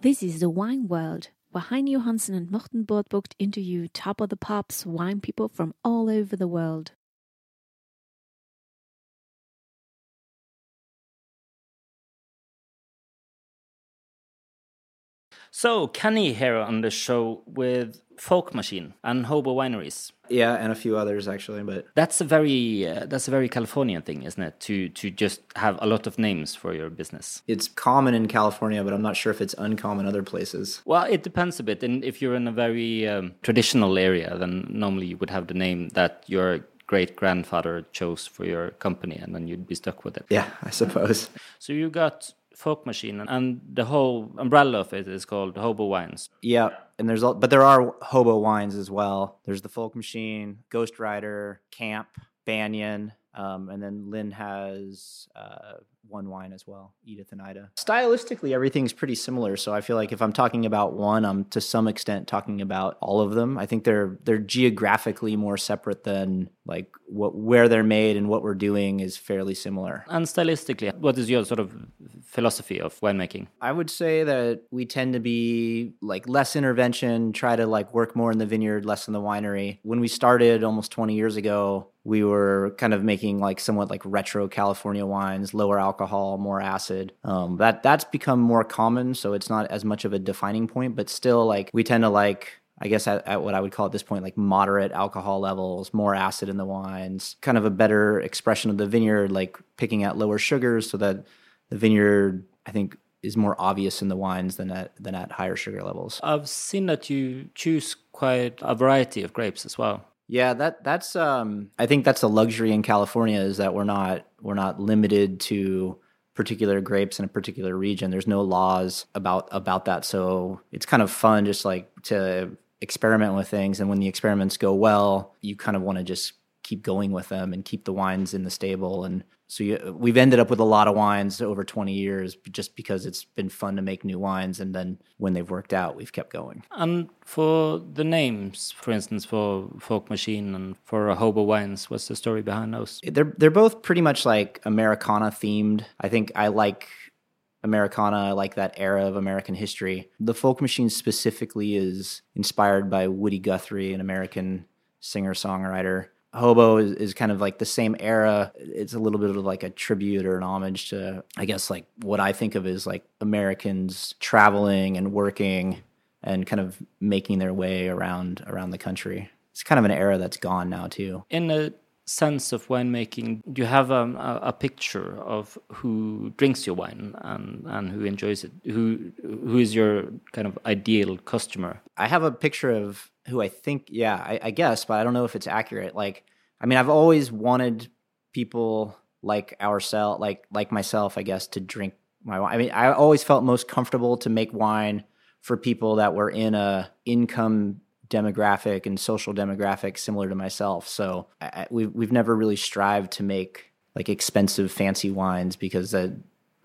This is the Wine World, where Heine Johansen and Morten Bortbucht interview top of the pops wine people from all over the world. So, Kenny here on the show with Folk Machine and Hobo Wineries. Yeah, and a few others actually, but That's a very uh, that's a very Californian thing, isn't it? To to just have a lot of names for your business. it's common in California, but I'm not sure if it's uncommon other places. Well, it depends a bit. And if you're in a very um, traditional area, then normally you would have the name that your great grandfather chose for your company, and then you'd be stuck with it. Yeah, I suppose. So you got Folk Machine, and the whole umbrella of it is called Hobo Wines. Yeah, and there's al- but there are hobo wines as well. There's the Folk Machine, Ghostwriter, Camp, Banyan, um, and then Lynn has uh, one wine as well, Edith and Ida. Stylistically, everything's pretty similar. So I feel like if I'm talking about one, I'm to some extent talking about all of them. I think they're they're geographically more separate than like what where they're made and what we're doing is fairly similar. And stylistically, what is your sort of philosophy of winemaking? I would say that we tend to be like less intervention, try to like work more in the vineyard, less in the winery. When we started almost 20 years ago, we were kind of making like somewhat like retro California wines, lower alcohol, more acid. Um, that that's become more common, so it's not as much of a defining point, but still like we tend to like I guess at, at what I would call at this point like moderate alcohol levels, more acid in the wines, kind of a better expression of the vineyard, like picking out lower sugars so that the vineyard I think is more obvious in the wines than at than at higher sugar levels. I've seen that you choose quite a variety of grapes as well. Yeah, that that's um I think that's a luxury in California is that we're not we're not limited to particular grapes in a particular region. There's no laws about about that. So it's kind of fun just like to experiment with things and when the experiments go well, you kind of want to just keep going with them and keep the wines in the stable and so you, we've ended up with a lot of wines over 20 years just because it's been fun to make new wines and then when they've worked out we've kept going And for the names, for instance, for Folk Machine and for Hobo Wines, what's the story behind those? they're they're both pretty much like Americana themed. I think I like Americana. I like that era of American history. The Folk Machine specifically is inspired by Woody Guthrie, an American singer songwriter. Hobo is, is kind of like the same era. It's a little bit of like a tribute or an homage to, I guess, like what I think of as like Americans traveling and working and kind of making their way around around the country. It's kind of an era that's gone now too. In the sense of winemaking, do you have um, a, a picture of who drinks your wine and, and who enjoys it? Who who is your kind of ideal customer? I have a picture of who I think, yeah, I, I guess, but I don't know if it's accurate. Like, I mean, I've always wanted people like ourselves, like like myself, I guess, to drink my wine. I mean, I always felt most comfortable to make wine for people that were in a income demographic and social demographic similar to myself. So I, we've we've never really strived to make like expensive, fancy wines because that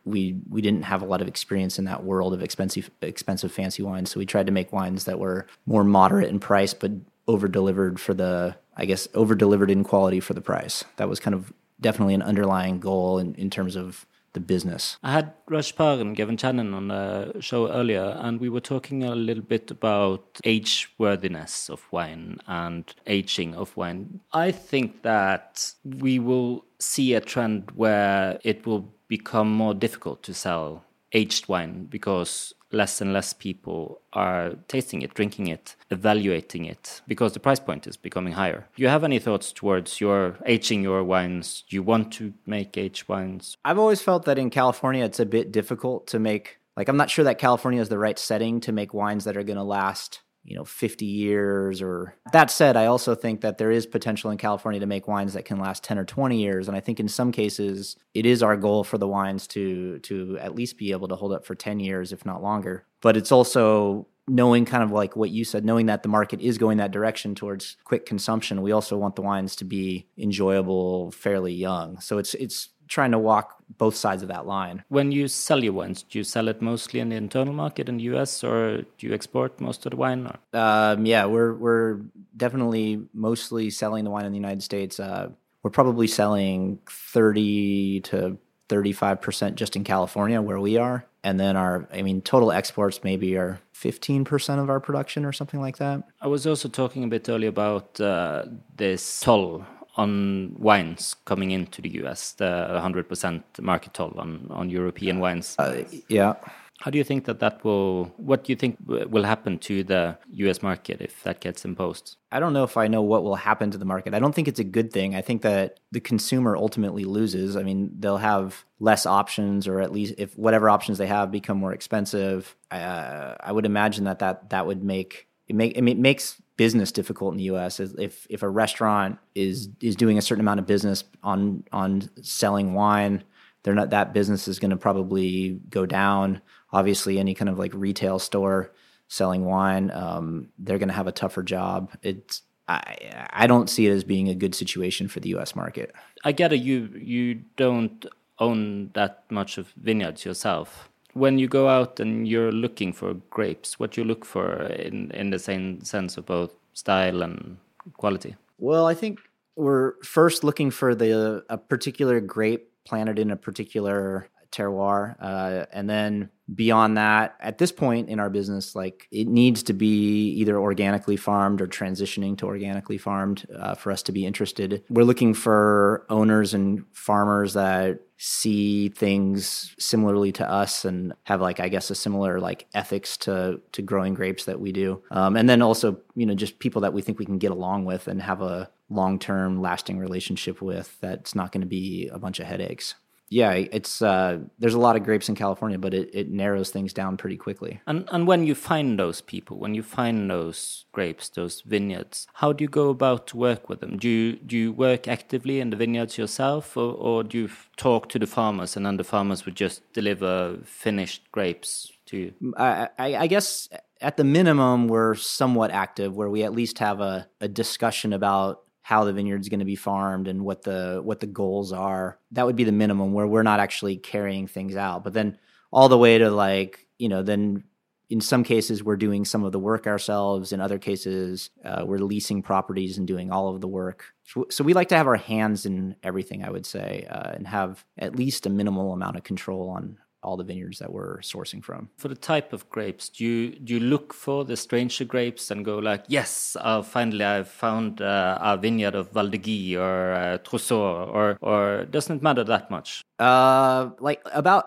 we we didn't have a lot of experience in that world of expensive expensive fancy wines. So we tried to make wines that were more moderate in price, but over delivered for the I guess over delivered in quality for the price. That was kind of definitely an underlying goal in, in terms of the business. I had Raj Parr and Gavin Chanin on a show earlier, and we were talking a little bit about age worthiness of wine and aging of wine. I think that we will see a trend where it will become more difficult to sell aged wine because less and less people are tasting it, drinking it, evaluating it, because the price point is becoming higher. Do you have any thoughts towards your aging your wines? Do you want to make aged wines? I've always felt that in California it's a bit difficult to make like I'm not sure that California is the right setting to make wines that are going to last, you know, 50 years or That said, I also think that there is potential in California to make wines that can last 10 or 20 years and I think in some cases it is our goal for the wines to to at least be able to hold up for 10 years if not longer. But it's also knowing kind of like what you said, knowing that the market is going that direction towards quick consumption, we also want the wines to be enjoyable fairly young. So it's it's trying to walk both sides of that line. When you sell your wines, do you sell it mostly in the internal market in the US or do you export most of the wine? Um, yeah, we're we're definitely mostly selling the wine in the United States. Uh, we're probably selling thirty to thirty five percent just in California where we are, and then our I mean total exports maybe are 15% of our production or something like that. I was also talking a bit earlier about uh, this toll on wines coming into the US, the 100% market toll on, on European wines. Uh, yeah. How do you think that that will, what do you think will happen to the US market if that gets imposed? I don't know if I know what will happen to the market. I don't think it's a good thing. I think that the consumer ultimately loses. I mean, they'll have less options, or at least if whatever options they have become more expensive. Uh, I would imagine that that, that would make it, make, it makes business difficult in the U.S. If if a restaurant is is doing a certain amount of business on on selling wine, they're not that business is going to probably go down. Obviously, any kind of like retail store selling wine, um, they're going to have a tougher job. It's I I don't see it as being a good situation for the U.S. market. I get it. You you don't own that much of vineyards yourself. When you go out and you're looking for grapes, what you look for in in the same sense of both style and quality? Well, I think we're first looking for the a particular grape planted in a particular terroir. Uh, and then beyond that, at this point in our business, like it needs to be either organically farmed or transitioning to organically farmed uh, for us to be interested. We're looking for owners and farmers that see things similarly to us and have like I guess a similar like ethics to to growing grapes that we do. Um, and then also you know just people that we think we can get along with and have a long term lasting relationship with that's not going to be a bunch of headaches yeah, it's uh, there's a lot of grapes in California, but it, it narrows things down pretty quickly. And and when you find those people, when you find those grapes, those vineyards, how do you go about to work with them? Do you do you work actively in the vineyards yourself, or, or do you talk to the farmers and then the farmers would just deliver finished grapes to you? I, I, I guess at the minimum we're somewhat active, where we at least have a, a discussion about how the vineyard's going to be farmed and what the what the goals are. That would be the minimum where we're not actually carrying things out. But then all the way to like, you know, then in some cases we're doing some of the work ourselves in other cases uh, we're leasing properties and doing all of the work so, we like to have our hands in everything i would say uh, and have at least a minimal amount of control on all the vineyards that we're sourcing from. For the type of grapes, do you do you look for the stranger grapes and go like, yes, uh, finally I've found uh, a vineyard of Valdiguié or uh, Trousseau, or or doesn't it matter that much? Uh, like about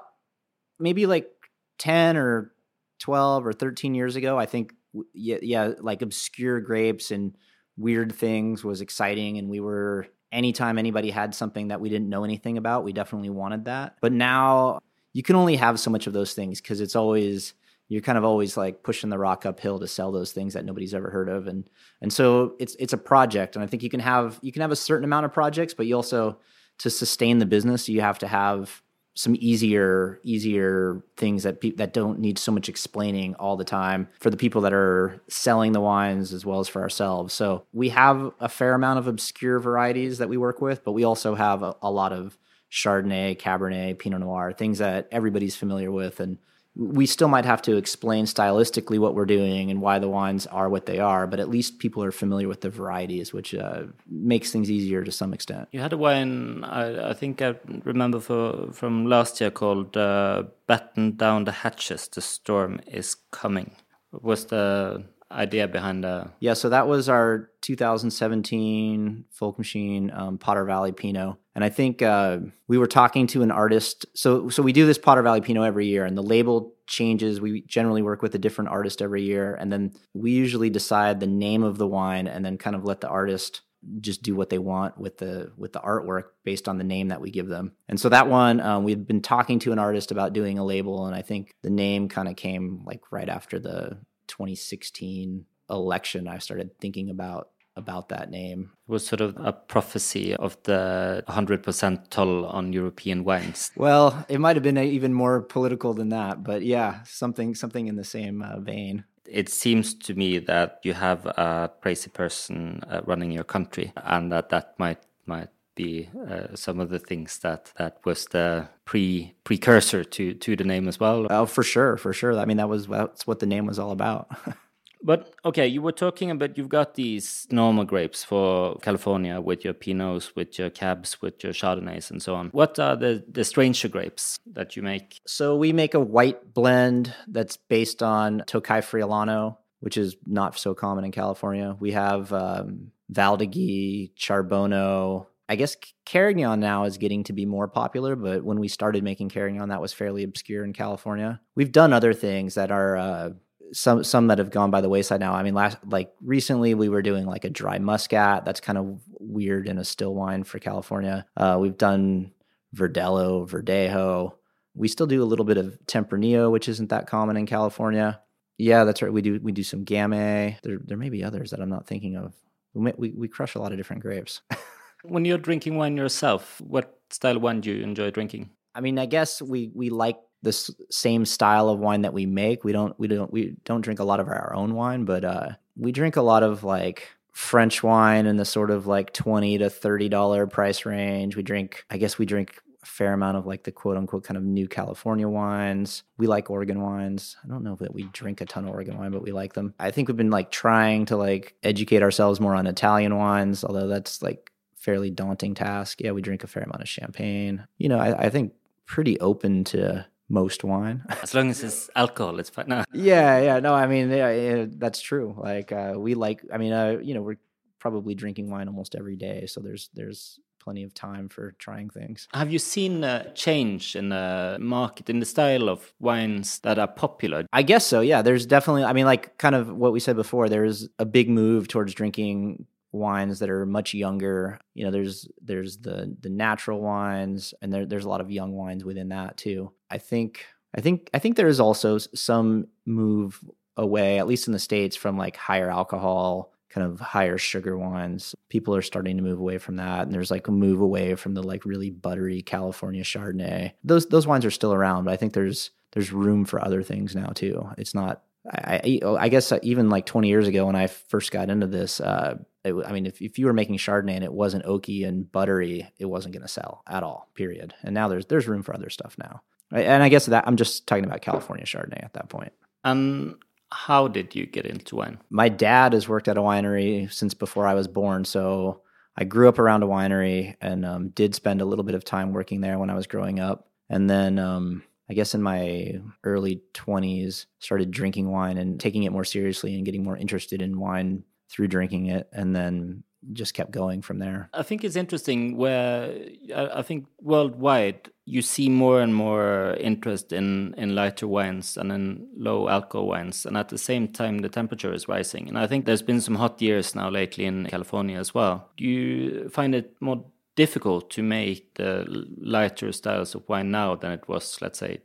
maybe like ten or twelve or thirteen years ago, I think yeah, yeah, like obscure grapes and weird things was exciting, and we were anytime anybody had something that we didn't know anything about, we definitely wanted that. But now you can only have so much of those things because it's always you're kind of always like pushing the rock uphill to sell those things that nobody's ever heard of. And and so it's it's a project and i think you can have you can have a certain amount of projects but you also to sustain the business you have to have some easier easier things that pe- that don't need so much explaining all the time for the people that are selling the wines as well as for ourselves. So we have a fair amount of obscure varieties that we work with but we also have a, a lot of Chardonnay, Cabernet, Pinot Noir, things that everybody's familiar with. And we still might have to explain stylistically what we're doing and why the wines are what they are, but at least people are familiar with the varieties, which uh, makes things easier to some extent. You had a wine, I, I think I remember for, from last year called uh, Batten Down the Hatches, The Storm is Coming. Was the idea behind the yeah so that was our 2017 folk machine um, potter valley pinot. And i think uh, we were talking to an artist. So so we do this potter valley pinot every year and the label changes. We generally work with a different artist every year and then we usually decide the name of the wine and then kind of let the artist just do what they want with the with the artwork based on the name that we give them. And so that one, um, we've been talking to an artist about doing a label, and I think the name kind of came like right after the 2016 election, I started thinking about about that name. It was sort of a prophecy of the 100% toll on European wines. Well, it might have been even more political than that, but yeah, something something in the same uh, vein. It seems to me that you have a crazy person uh, running your country, and that that might might be uh, some of the things that that was the pre precursor to to the name as well. Oh, for sure, for sure. I mean, that was that's what the name was all about. But okay, you were talking about you've got these normal grapes for California with your Pinots, with your Cabs, with your Chardonnays, and so on. What are the the stranger grapes that you make? So we make a white blend that's based on Tokai Friulano, which is not so common in California. We have um, Valdiguié, Charbono. I guess Carignan now is getting to be more popular, but when we started making Carignan, that was fairly obscure in California. We've done other things that are uh, some some that have gone by the wayside now. I mean, last like recently we were doing like a dry muscat. That's kind of weird in a still wine for California. Uh, we've done Verdelho, Verdejo. We still do a little bit of Tempranillo, which isn't that common in California. Yeah, that's right. We do we do some Gamay. There there may be others that I'm not thinking of. We we, we crush a lot of different grapes. when you're drinking wine yourself, what style of wine do you enjoy drinking? I mean, I guess we we like the same style of wine that we make. We don't we don't we don't drink a lot of our own wine, but uh, we drink a lot of like French wine in the sort of like twenty to thirty dollar price range. We drink, I guess, we drink a fair amount of like the quote unquote kind of new California wines. We like Oregon wines. I don't know that we drink a ton of Oregon wine, but we like them. I think we've been like trying to like educate ourselves more on Italian wines, although that's like fairly daunting task. Yeah, we drink a fair amount of champagne. You know, I, I think pretty open to most wine. as long as it's alcohol, it's fine. No. Yeah, yeah. No, I mean, yeah, yeah that's true. Like, uh, we like, I mean, uh, you know, we're probably drinking wine almost every day. So there's, there's, plenty of time for trying things. Have you seen a change in the market, in the style of wines that are popular? I guess so, yeah. There's definitely, I mean, like kind of what we said before, there's a big move towards drinking wines that are much younger. You know, there's there's the the natural wines, and there, there's a lot of young wines within that too. I think I think I think there is also some move away, at least in the states, from like higher alcohol, kind of higher sugar wines. People are starting to move away from that, and there's like a move away from the like really buttery California Chardonnay. Those those wines are still around, but I think there's there's room for other things now too. It's not. I, I, guess even like 20 years ago when I first got into this, uh, it, I mean, if, if you were making Chardonnay and it wasn't oaky and buttery, it wasn't going to sell at all. Period. And now there's there's room for other stuff now. And I guess that I'm just talking about California Chardonnay at that point. Um, how did you get into wine? My dad has worked at a winery since before I was born, so I grew up around a winery and um, did spend a little bit of time working there when I was growing up. And then um, I guess in my early 20s, started drinking wine and taking it more seriously and getting more interested in wine through drinking it and then just kept going from there. I think it's interesting where I think worldwide you see more and more interest in, in lighter wines and in low alcohol wines. And at the same time, the temperature is rising. And I think there's been some hot years now lately in California as well. Do you find it more difficult to make the lighter styles of wine now than it was, let's say,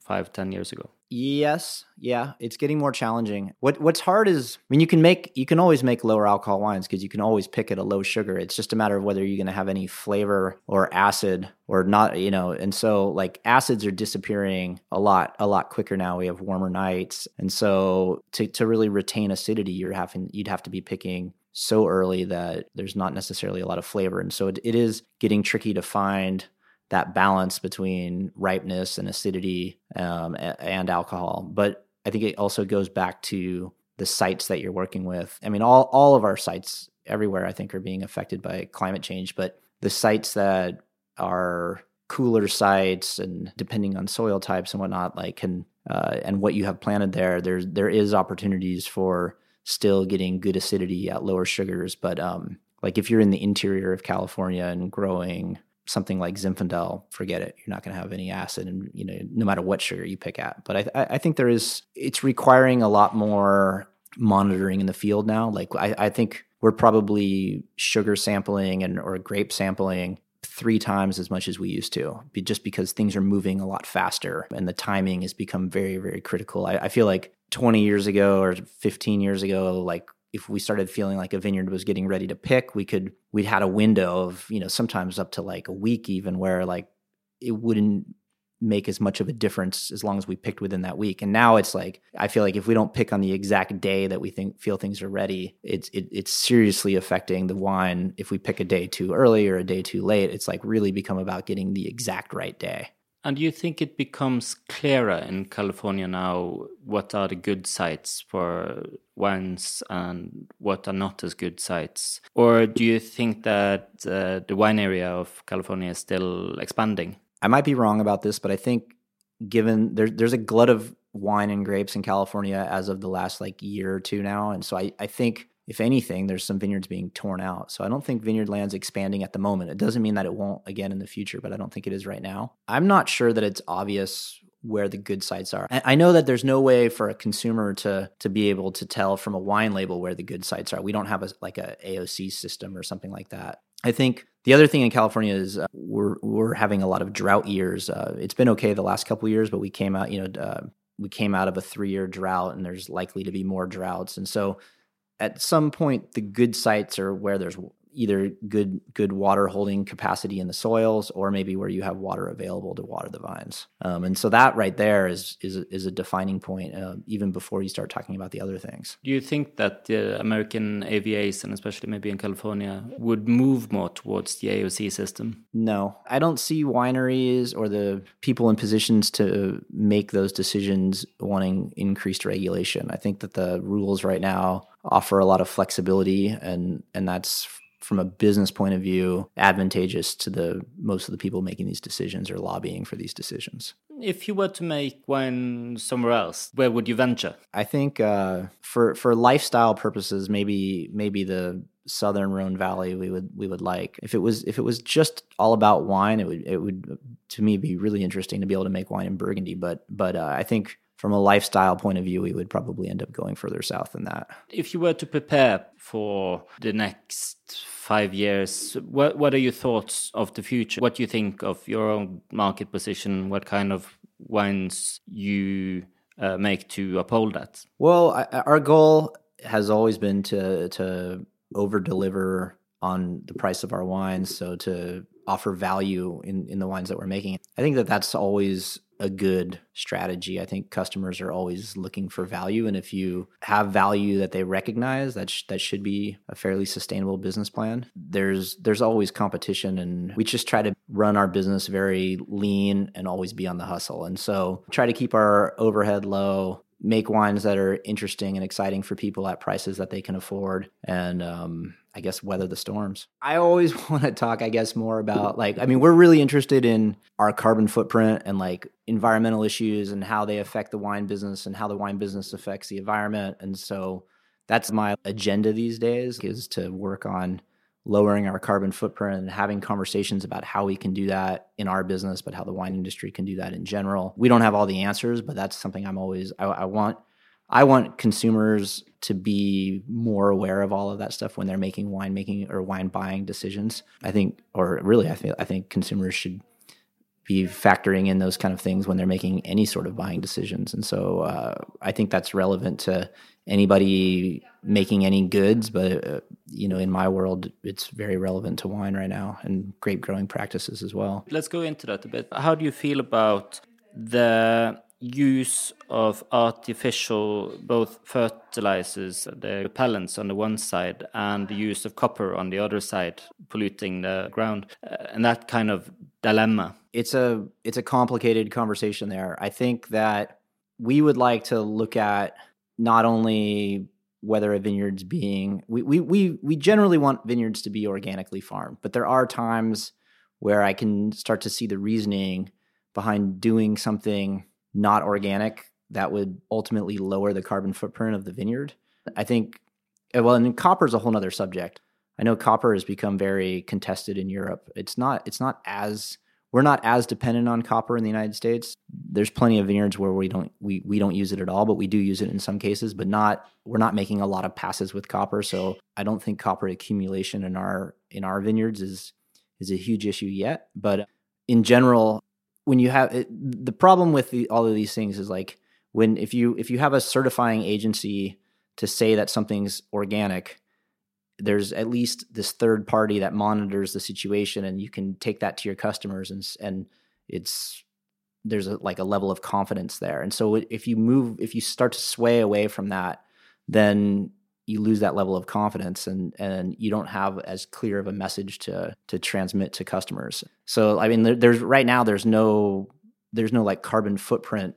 five, ten years ago? Yes, yeah, it's getting more challenging. What what's hard is, I mean, you can make you can always make lower alcohol wines because you can always pick at a low sugar. It's just a matter of whether you're going to have any flavor or acid or not, you know. And so, like acids are disappearing a lot, a lot quicker now. We have warmer nights, and so to to really retain acidity, you're having you'd have to be picking so early that there's not necessarily a lot of flavor, and so it, it is getting tricky to find that balance between ripeness and acidity um, and alcohol. But I think it also goes back to the sites that you're working with. I mean, all all of our sites everywhere I think are being affected by climate change, but the sites that are cooler sites and depending on soil types and whatnot, like can uh, and what you have planted there, there's there is opportunities for still getting good acidity at lower sugars. But um, like if you're in the interior of California and growing something like Zinfandel, forget it. You're not going to have any acid, and you know, no matter what sugar you pick at. But I, I think there is. It's requiring a lot more monitoring in the field now. Like I, I think we're probably sugar sampling and or grape sampling three times as much as we used to, just because things are moving a lot faster and the timing has become very, very critical. I, I feel like 20 years ago or 15 years ago, like if we started feeling like a vineyard was getting ready to pick, we could we'd had a window of, you know, sometimes up to like a week even where like it wouldn't make as much of a difference as long as we picked within that week. And now it's like I feel like if we don't pick on the exact day that we think feel things are ready, it's it, it's seriously affecting the wine. If we pick a day too early or a day too late, it's like really become about getting the exact right day. And do you think it becomes clearer in California now what are the good sites for wines and what are not as good sites? Or do you think that uh, the wine area of California is still expanding? I might be wrong about this, but I think given there, there's a glut of wine and grapes in California as of the last like year or two now. And so I, I think if anything, there's some vineyards being torn out. So I don't think vineyard land's expanding at the moment. It doesn't mean that it won't again in the future, but I don't think it is right now. I'm not sure that it's obvious where the good sites are. I know that there's no way for a consumer to to be able to tell from a wine label where the good sites are. We don't have a like a AOC system or something like that. I think the other thing in California is uh, we're we're having a lot of drought years. Uh, it's been okay the last couple years, but we came out, you know, uh, we came out of a three year drought, and there's likely to be more droughts, and so at some point the good sites are where there's either good good water holding capacity in the soils or maybe where you have water available to water the vines. Um, and so that right there is is is a defining point uh, even before you start talking about the other things. Do you think that the american avas and especially maybe in california would move more towards the aoc system? No. I don't see wineries or the people in positions to make those decisions wanting increased regulation. I think that the rules right now offer a lot of flexibility and and that's from a business point of view advantageous to the most of the people making these decisions or lobbying for these decisions. If you were to make wine somewhere else, where would you venture? I think uh, for for lifestyle purposes, maybe maybe the southern Rhone Valley we would we would like. If it was if it was just all about wine, it would it would to me be really interesting to be able to make wine in Burgundy. But but uh, I think from a lifestyle point of view, we would probably end up going further south than that. If you were to prepare for the next five years, what what are your thoughts of the future? What do you think of your own market position? What kind of wines you uh, make to uphold that? Well, I, our goal has always been to to over deliver on the price of our wines, so to offer value in in the wines that we're making. I think that that's always a good strategy. I think customers are always looking for value, and if you have value that they recognize, that sh- that should be a fairly sustainable business plan. There's there's always competition, and we just try to run our business very lean and always be on the hustle. And so try to keep our overhead low, make wines that are interesting and exciting for people at prices that they can afford, and um, I guess weather the storms. I always want to talk, I guess, more about like, I mean, we're really interested in our carbon footprint and like environmental issues and how they affect the wine business and how the wine business affects the environment. And so that's my agenda these days is to work on lowering our carbon footprint and having conversations about how we can do that in our business, but how the wine industry can do that in general. We don't have all the answers, but that's something I'm always, I, I want I want consumers to be more aware of all of that stuff when they're making wine making or wine buying decisions. I think, or really, I think I think consumers should be factoring in those kind of things when they're making any sort of buying decisions. And so uh, I think that's relevant to anybody making any goods. But uh, you know, in my world, it's very relevant to wine right now and grape growing practices as well. Let's go into that a bit. How do you feel about the use of artificial both fertilizers, the repellents on the one side, and the use of copper on the other side, polluting the ground, uh, and that kind of dilemma. It's a it's a complicated conversation there. I think that we would like to look at not only whether a vineyard's being we, we we we generally want vineyards to be organically farmed, but there are times where I can start to see the reasoning behind doing something not organic that would ultimately lower the carbon footprint of the vineyard. I think, eh, well, and copper is a whole other subject. I know copper has become very contested in Europe. It's not. It's not as we're not as dependent on copper in the United States. There's plenty of vineyards where we don't we we don't use it at all, but we do use it in some cases. But not we're not making a lot of passes with copper. So I don't think copper accumulation in our in our vineyards is is a huge issue yet. But in general, when you have it, the problem with the, all of these things is like when if you if you have a certifying agency to say that something's organic there's at least this third party that monitors the situation and you can take that to your customers and and it's there's a, like a level of confidence there. And so if you move if you start to sway away from that then you lose that level of confidence and and you don't have as clear of a message to to transmit to customers. So I mean there, there's right now there's no there's no like carbon footprint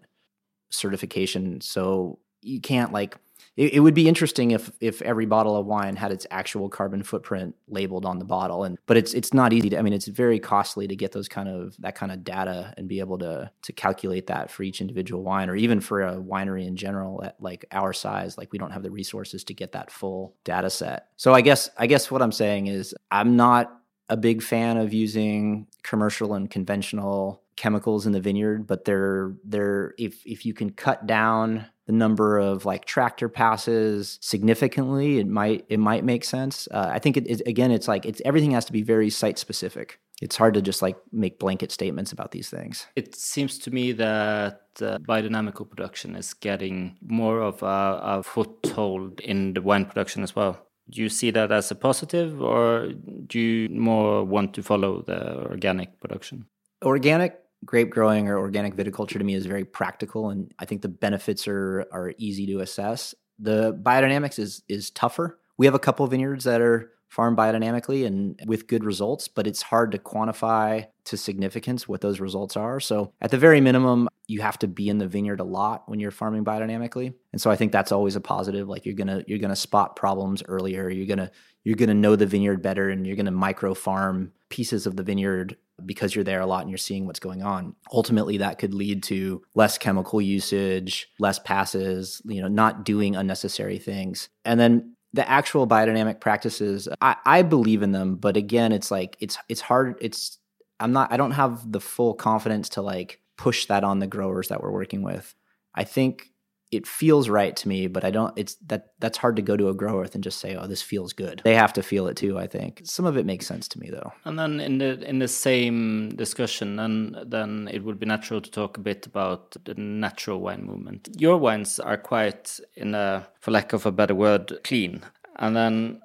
certification. So you can't like it, it, would be interesting if if every bottle of wine had its actual carbon footprint labeled on the bottle and but it's it's not easy to, i mean it's very costly to get those kind of that kind of data and be able to to calculate that for each individual wine or even for a winery in general at like our size like we don't have the resources to get that full data set. So i guess i guess what i'm saying is i'm not a big fan of using commercial and conventional chemicals in the vineyard, but they're they're if if you can cut down the number of like tractor passes significantly, it might it might make sense. Uh, I think it, it, again, it's like it's everything has to be very site specific. It's hard to just like make blanket statements about these things. It seems to me that uh, biodynamical production is getting more of a, a foothold in the wine production as well do you see that as a positive or do you more want to follow the organic production organic grape growing or organic viticulture to me is very practical and I think the benefits are are easy to assess. The biodynamics is is tougher. We have a couple of vineyards that are farmed biodynamically and with good results, but it's hard to quantify to significance what those results are. So at the very minimum, you have to be in the vineyard a lot when you're farming biodynamically. And so I think that's always a positive. Like you're gonna you're gonna spot problems earlier. You're gonna you're gonna know the vineyard better and you're gonna micro farm pieces of the vineyard because you're there a lot and you're seeing what's going on. Ultimately, that could lead to less chemical usage, less passes, you know, not doing unnecessary things. And then the actual biodynamic practices, I, I believe in them, but again, it's like it's it's hard. It's I'm not I don't have the full confidence to like push that on the growers that we're working with. I think it feels right to me, but I don't. It's that that's hard to go to a grower and just say, "Oh, this feels good." They have to feel it too. I think some of it makes sense to me though. And then in the in the same discussion, and then it would be natural to talk a bit about the natural wine movement. Your wines are quite, in a, for lack of a better word, clean. And then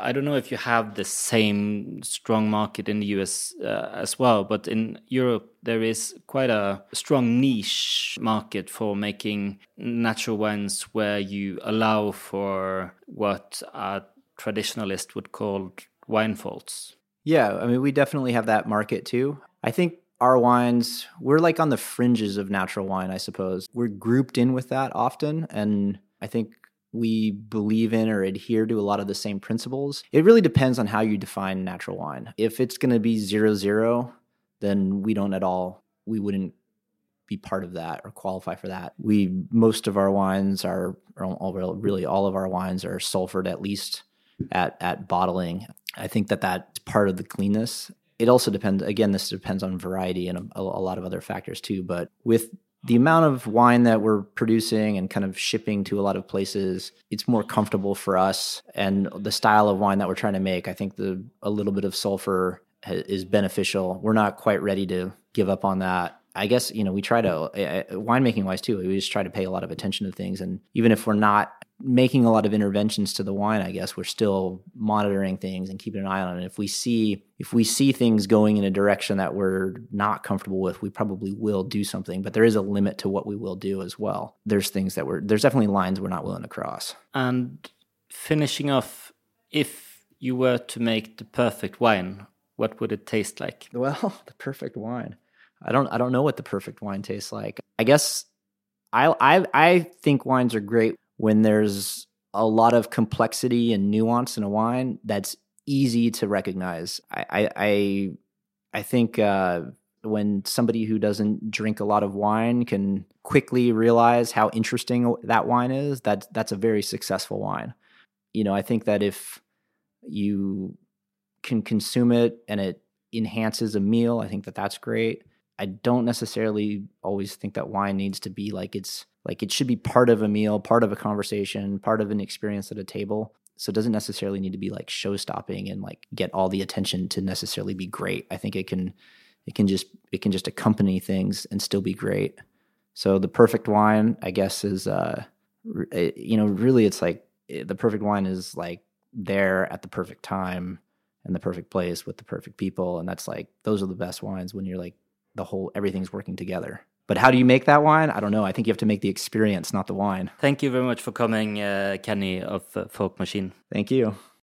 I don't know if you have the same strong market in the US uh, as well, but in Europe there is quite a strong niche market for making natural wines where you allow for what a traditionalist would call wine faults. Yeah, I mean we definitely have that market too. I think our wines, we're like on the fringes of natural wine, I suppose. We're grouped in with that often and I think we believe in or adhere to a lot of the same principles. It really depends on how you define natural wine. If it's going to be zero zero, then we don't at all, we wouldn't be part of that or qualify for that. We, most of our wines are, or really all of our wines are sulfured at least at, at bottling. I think that that's part of the cleanness. It also depends, again, this depends on variety and a, a lot of other factors too. But with the amount of wine that we're producing and kind of shipping to a lot of places, it's more comfortable for us. And the style of wine that we're trying to make, I think the a little bit of sulfur is beneficial. We're not quite ready to give up on that. I guess you know we try to uh, winemaking wise too. We just try to pay a lot of attention to things, and even if we're not making a lot of interventions to the wine i guess we're still monitoring things and keeping an eye on it. If we see if we see things going in a direction that we're not comfortable with we probably will do something but there is a limit to what we will do as well. There's things that we're there's definitely lines we're not willing to cross. And finishing off if you were to make the perfect wine what would it taste like? Well the perfect wine. I don't i don't know what the perfect wine tastes like. I guess I, I I think wines are great when there's a lot of complexity and nuance in a wine that's easy to recognize. I I I, think uh, when somebody who doesn't drink a lot of wine can quickly realize how interesting that wine is, that that's a very successful wine. You know, I think that if you can consume it and it enhances a meal, I think that that's great. I don't necessarily always think that wine needs to be like it's like it should be part of a meal, part of a conversation, part of an experience at a table. So it doesn't necessarily need to be like show stopping and like get all the attention to necessarily be great. I think it can it can just it can just accompany things and still be great. So the perfect wine, I guess, is uh eh, you know really it's like eh, the perfect wine is like there at the perfect time and the perfect place with the perfect people and that's like those are the best wines when you're like the whole everything's working together. But how do you make that wine? I don't know. I think you have to make the experience, not the wine. Thank you very much for coming, uh, Kenny of uh, Folk Machine. Thank you.